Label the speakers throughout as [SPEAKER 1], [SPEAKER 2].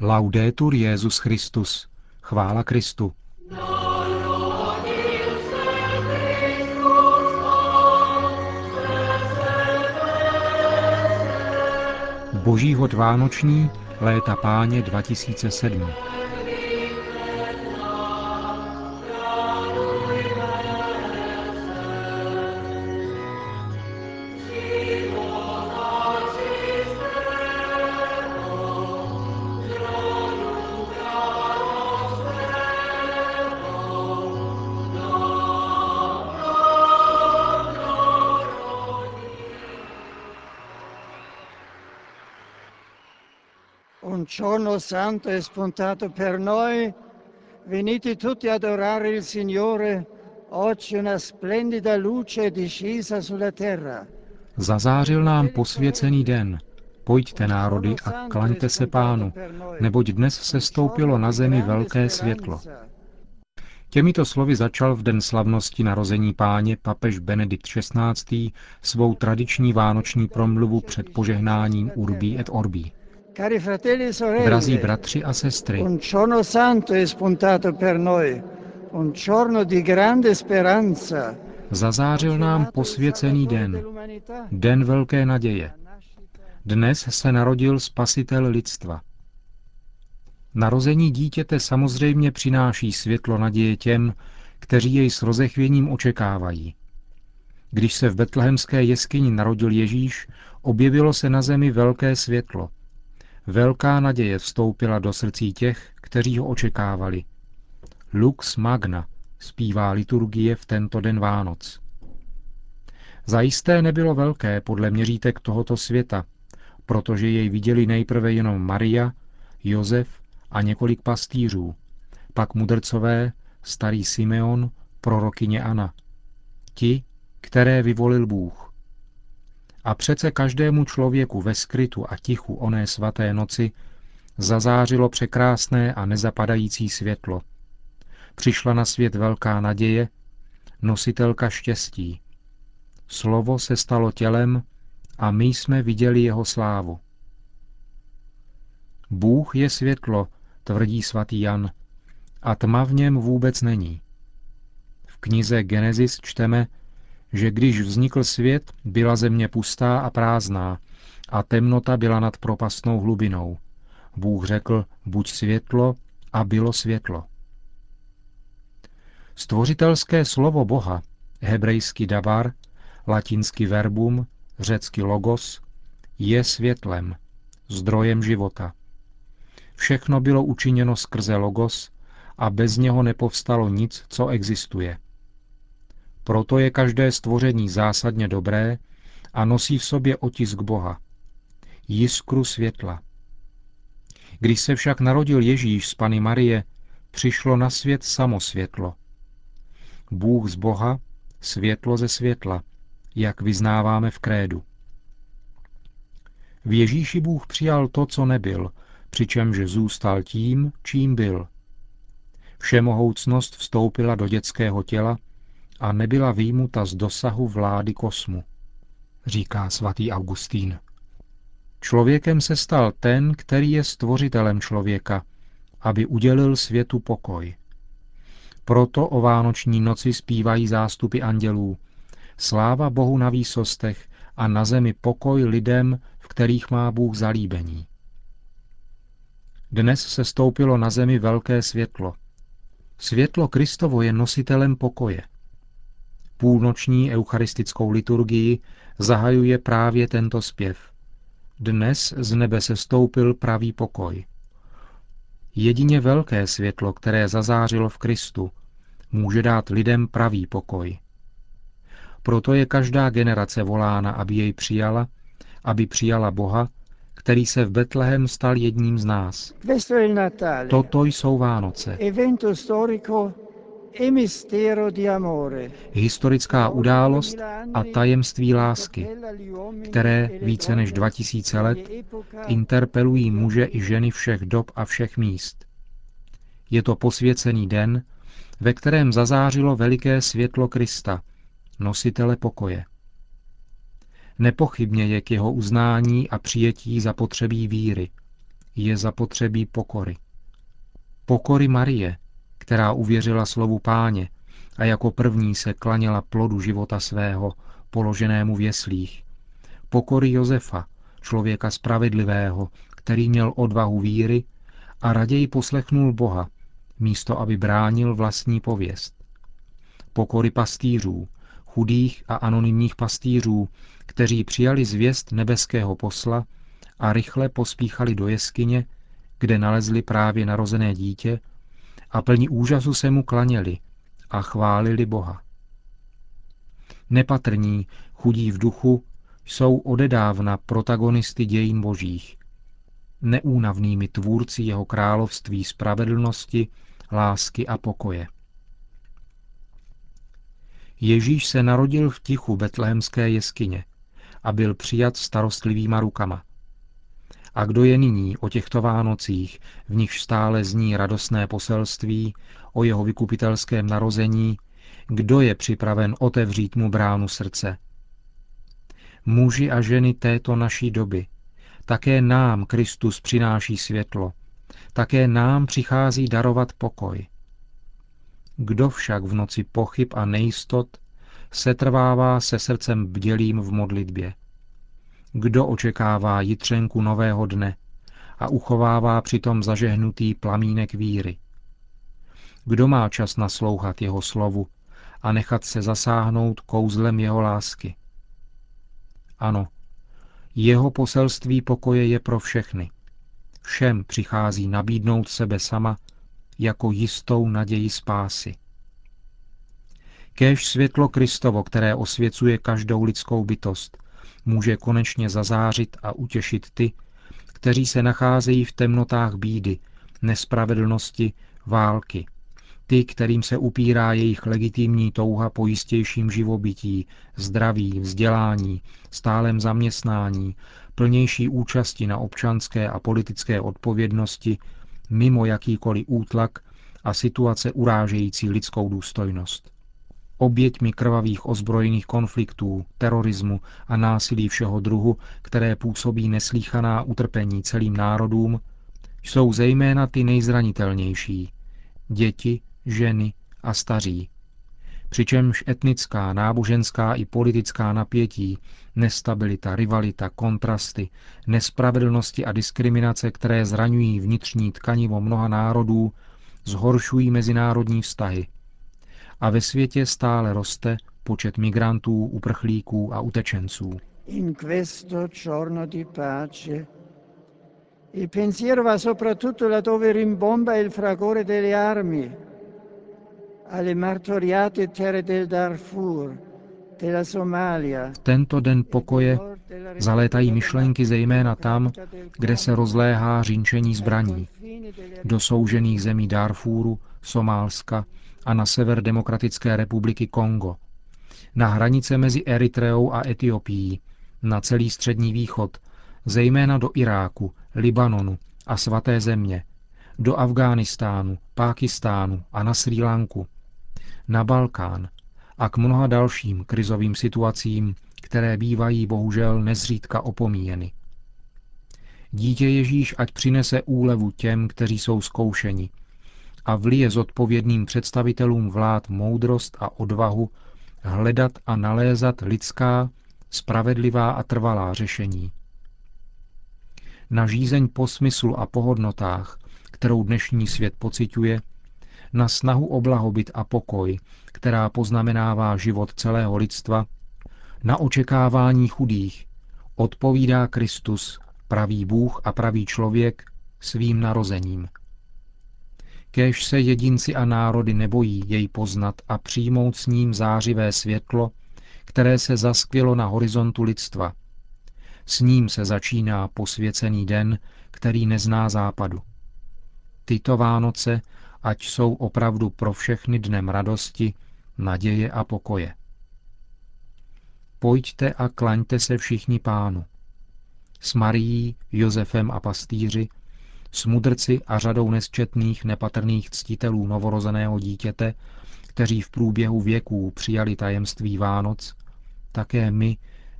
[SPEAKER 1] Laudetur Jezus Christus. Chvála Kristu. Boží hod Vánoční, léta páně 2007.
[SPEAKER 2] giorno santo è spuntato per noi. Venite tutti ad adorare il Signore. Oggi una splendida luce è discesa sulla terra.
[SPEAKER 1] Zazářil nám posvěcený den. Pojďte národy a klaňte se pánu, neboť dnes se stoupilo na zemi velké světlo. Těmito slovy začal v den slavnosti narození páně papež Benedikt XVI. svou tradiční vánoční promluvu před požehnáním Urbí et Orbí.
[SPEAKER 2] E
[SPEAKER 1] Drazí bratři a sestry,
[SPEAKER 2] un giorno santo è spuntato per noi, un giorno di grande speranza.
[SPEAKER 1] zazářil nám posvěcený den, den velké naděje. Dnes se narodil spasitel lidstva. Narození dítěte samozřejmě přináší světlo naděje těm, kteří jej s rozechvěním očekávají. Když se v betlehemské jeskyni narodil Ježíš, objevilo se na zemi velké světlo. Velká naděje vstoupila do srdcí těch, kteří ho očekávali. Lux Magna zpívá liturgie v tento den Vánoc. Zajisté nebylo velké podle měřítek tohoto světa, protože jej viděli nejprve jenom Maria, Josef a několik pastýřů, pak mudrcové, starý Simeon, prorokyně Ana. Ti, které vyvolil Bůh. A přece každému člověku ve skrytu a tichu oné svaté noci zazářilo překrásné a nezapadající světlo. Přišla na svět velká naděje, nositelka štěstí. Slovo se stalo tělem a my jsme viděli jeho slávu. Bůh je světlo, tvrdí svatý Jan, a tma v něm vůbec není. V knize Genesis čteme, že když vznikl svět, byla země pustá a prázdná a temnota byla nad propastnou hlubinou. Bůh řekl, buď světlo a bylo světlo. Stvořitelské slovo Boha, hebrejsky davar, latinsky verbum, řecky logos, je světlem, zdrojem života. Všechno bylo učiněno skrze logos a bez něho nepovstalo nic, co existuje. Proto je každé stvoření zásadně dobré a nosí v sobě otisk Boha, jiskru světla. Když se však narodil Ježíš z Pany Marie, přišlo na svět samo světlo. Bůh z Boha, světlo ze světla, jak vyznáváme v krédu. V Ježíši Bůh přijal to, co nebyl, přičemž zůstal tím, čím byl. Všemohoucnost vstoupila do dětského těla a nebyla výjimuta z dosahu vlády kosmu, říká svatý Augustín. Člověkem se stal ten, který je stvořitelem člověka, aby udělil světu pokoj. Proto o vánoční noci zpívají zástupy andělů. Sláva Bohu na výsostech a na zemi pokoj lidem, v kterých má Bůh zalíbení. Dnes se stoupilo na zemi velké světlo. Světlo Kristovo je nositelem pokoje. Půlnoční eucharistickou liturgii zahajuje právě tento zpěv. Dnes z nebe se stoupil pravý pokoj. Jedině velké světlo, které zazářilo v Kristu, může dát lidem pravý pokoj. Proto je každá generace volána, aby jej přijala, aby přijala Boha, který se v Betlehem stal jedním z nás. Toto jsou Vánoce. Historická událost a tajemství lásky, které více než 2000 let interpelují muže i ženy všech dob a všech míst. Je to posvěcený den, ve kterém zazářilo veliké světlo Krista, nositele pokoje. Nepochybně je k jeho uznání a přijetí zapotřebí víry, je zapotřebí pokory. Pokory Marie, která uvěřila slovu páně a jako první se klaněla plodu života svého, položenému v jeslích. Pokory Josefa, člověka spravedlivého, který měl odvahu víry a raději poslechnul Boha, místo aby bránil vlastní pověst. Pokory pastýřů, chudých a anonymních pastýřů, kteří přijali zvěst nebeského posla a rychle pospíchali do jeskyně, kde nalezli právě narozené dítě a plní úžasu se mu klaněli a chválili Boha. Nepatrní, chudí v duchu, jsou odedávna protagonisty dějin božích, neúnavnými tvůrci jeho království spravedlnosti, lásky a pokoje. Ježíš se narodil v tichu betlehemské jeskyně a byl přijat starostlivýma rukama. A kdo je nyní o těchto Vánocích, v nich stále zní radostné poselství o jeho vykupitelském narození, kdo je připraven otevřít mu bránu srdce? Muži a ženy této naší doby, také nám Kristus přináší světlo, také nám přichází darovat pokoj. Kdo však v noci pochyb a nejistot setrvává se srdcem bdělým v modlitbě? Kdo očekává jitřenku nového dne a uchovává přitom zažehnutý plamínek víry? Kdo má čas naslouchat jeho slovu a nechat se zasáhnout kouzlem jeho lásky? Ano, jeho poselství pokoje je pro všechny. Všem přichází nabídnout sebe sama jako jistou naději spásy. Kéž světlo Kristovo, které osvěcuje každou lidskou bytost, může konečně zazářit a utěšit ty, kteří se nacházejí v temnotách bídy, nespravedlnosti, války, ty, kterým se upírá jejich legitimní touha po jistějším živobytí, zdraví, vzdělání, stálem zaměstnání, plnější účasti na občanské a politické odpovědnosti, mimo jakýkoliv útlak a situace urážející lidskou důstojnost. Oběťmi krvavých ozbrojených konfliktů, terorismu a násilí všeho druhu, které působí neslíchaná utrpení celým národům, jsou zejména ty nejzranitelnější, děti, ženy a staří. Přičemž etnická, náboženská i politická napětí, nestabilita, rivalita, kontrasty, nespravedlnosti a diskriminace, které zraňují vnitřní tkanivo mnoha národů, zhoršují mezinárodní vztahy. A ve světě stále roste počet migrantů, uprchlíků a utečenců. In questo giorno di pace il pensiero va soprattutto laddove rimbomba il fragore delle armi, alle martoriate terre del Darfur, della Somalia. V tento den pokoje zalétají myšlenky zejména tam, kde se rozléhá řinčení zbraní, do soužených zemí Darfuru, Somálska a na sever Demokratické republiky Kongo, na hranice mezi Eritreou a Etiopií, na celý střední východ, zejména do Iráku, Libanonu a svaté země, do Afghánistánu, Pákistánu a na Sri Lanku, na Balkán a k mnoha dalším krizovým situacím, které bývají bohužel nezřídka opomíjeny. Dítě Ježíš ať přinese úlevu těm, kteří jsou zkoušeni, a vlije zodpovědným představitelům vlád moudrost a odvahu hledat a nalézat lidská, spravedlivá a trvalá řešení. Na žízeň po smyslu a pohodnotách, kterou dnešní svět pociťuje, na snahu o blahobyt a pokoj, která poznamenává život celého lidstva, na očekávání chudých, odpovídá Kristus, pravý Bůh a pravý člověk, svým narozením. Kéž se jedinci a národy nebojí jej poznat a přijmout s ním zářivé světlo, které se zaskvělo na horizontu lidstva. S ním se začíná posvěcený den, který nezná západu. Tyto Vánoce ať jsou opravdu pro všechny dnem radosti, naděje a pokoje. Pojďte a klaňte se všichni pánu. S Marií, Josefem a pastýři, s mudrci a řadou nesčetných nepatrných ctitelů novorozeného dítěte, kteří v průběhu věků přijali tajemství Vánoc, také my,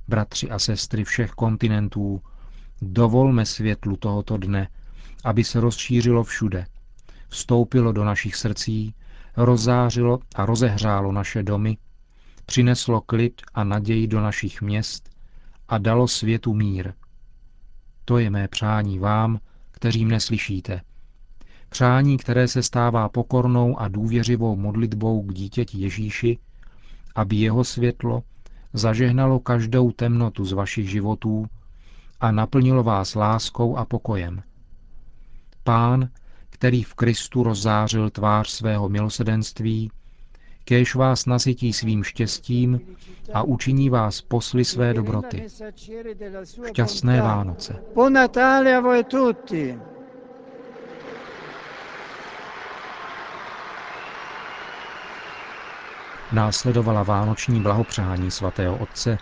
[SPEAKER 1] bratři a sestry všech kontinentů, dovolme světlu tohoto dne, aby se rozšířilo všude, vstoupilo do našich srdcí, rozzářilo a rozehřálo naše domy, přineslo klid a naději do našich měst a dalo světu mír. To je mé přání vám, kteří mne slyšíte. Přání, které se stává pokornou a důvěřivou modlitbou k dítěti Ježíši, aby jeho světlo zažehnalo každou temnotu z vašich životů a naplnilo vás láskou a pokojem. Pán, který v Kristu rozzářil tvář svého milosedenství, kéž vás nasytí svým štěstím a učiní vás posly své dobroty. Šťastné Vánoce.
[SPEAKER 2] Buon Natale a voi tutti.
[SPEAKER 1] Následovala vánoční blahopřání svatého otce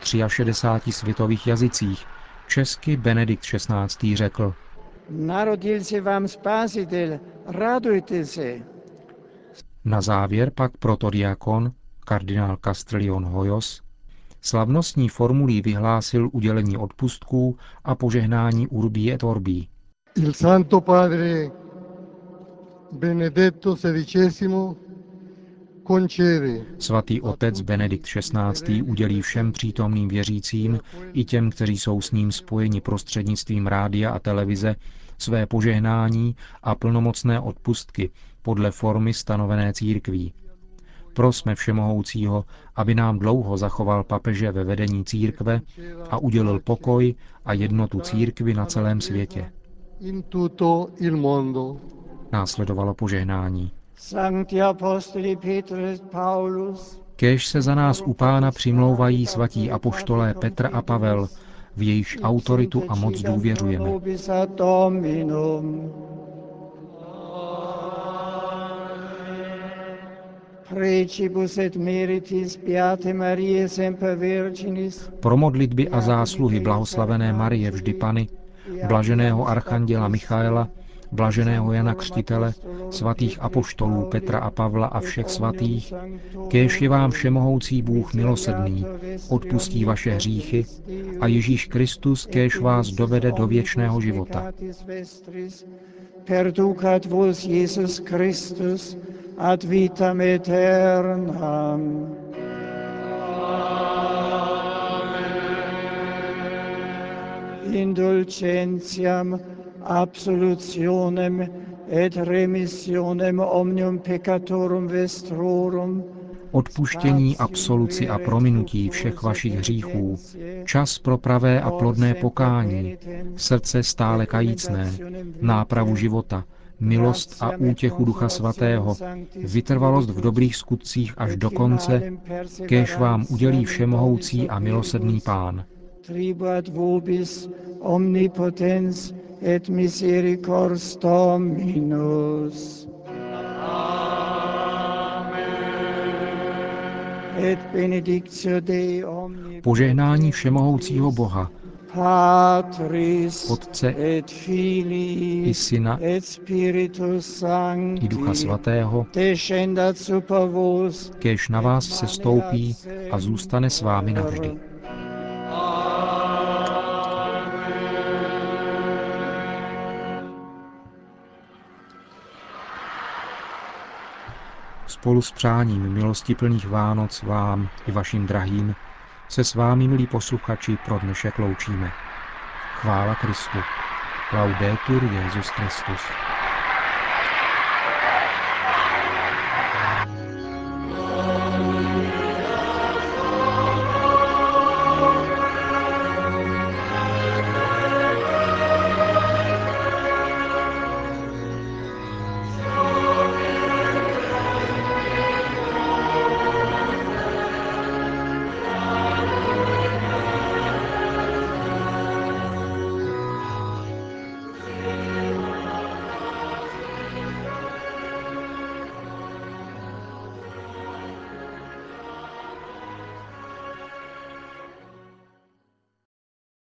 [SPEAKER 1] v 63 světových jazycích. Česky Benedikt XVI. řekl,
[SPEAKER 2] Narodil se vám spasitel, radujte se.
[SPEAKER 1] Na závěr pak protodiakon, kardinál Castrilion Hoyos, slavnostní formulí vyhlásil udělení odpustků a požehnání Urbi et Orbi.
[SPEAKER 3] Il Santo Padre Benedetto XVI
[SPEAKER 1] Svatý otec Benedikt XVI. udělí všem přítomným věřícím i těm, kteří jsou s ním spojeni prostřednictvím rádia a televize, své požehnání a plnomocné odpustky podle formy stanovené církví. Prosme Všemohoucího, aby nám dlouho zachoval papeže ve vedení církve a udělil pokoj a jednotu církvy na celém světě.
[SPEAKER 3] in tutto il mondo.
[SPEAKER 1] Následovalo požehnání.
[SPEAKER 2] Sancti Apostoli Petrus et Paulus,
[SPEAKER 1] Kéž se za nás u pána přimlouvají svatí apoštolé Petr a Pavel, v jejíž autoritu a moc důvěřujeme.
[SPEAKER 2] Precibus et meritis Mariae semper Virginis,
[SPEAKER 1] Pro modlitby a zásluhy blahoslavené Marie vždy Pany, blaženého archanděla Michaela, blaženého Jana Křtitele, svatých apoštolů Petra a Pavla a všech svatých, kéž je vám všemohoucí Bůh milosrdný, odpustí vaše hříchy a Ježíš Kristus kéž vás dovede do věčného života.
[SPEAKER 2] Perducat vos Jesus Christus ad vitam aeternam. Indulgentiam, absolutionem et remissionem omnium peccatorum vestrorum,
[SPEAKER 1] Odpuštění, absoluci a prominutí všech vašich hříchů, čas pro pravé a plodné pokání, srdce stále kajícné, nápravu života, milost a útěchu Ducha Svatého, vytrvalost v dobrých skutcích až do konce, kéž vám udělí všemohoucí a milosrdný Pán.
[SPEAKER 2] tribuat vobis omnipotens et misericors Dominus. Et benedictio Dei omnipotens.
[SPEAKER 1] Požehnání všemohoucího Boha, Otce
[SPEAKER 2] et Filii
[SPEAKER 1] i Syna
[SPEAKER 2] et Spiritus Sancti.
[SPEAKER 1] i Ducha Svatého, kéž na vás se stoupí a zůstane s vámi navždy. Spolu s přáním milosti plných Vánoc vám i vašim drahým se s vámi, milí posluchači, pro dnešek loučíme. Chvála Kristu. Laudetur Jesus Christus.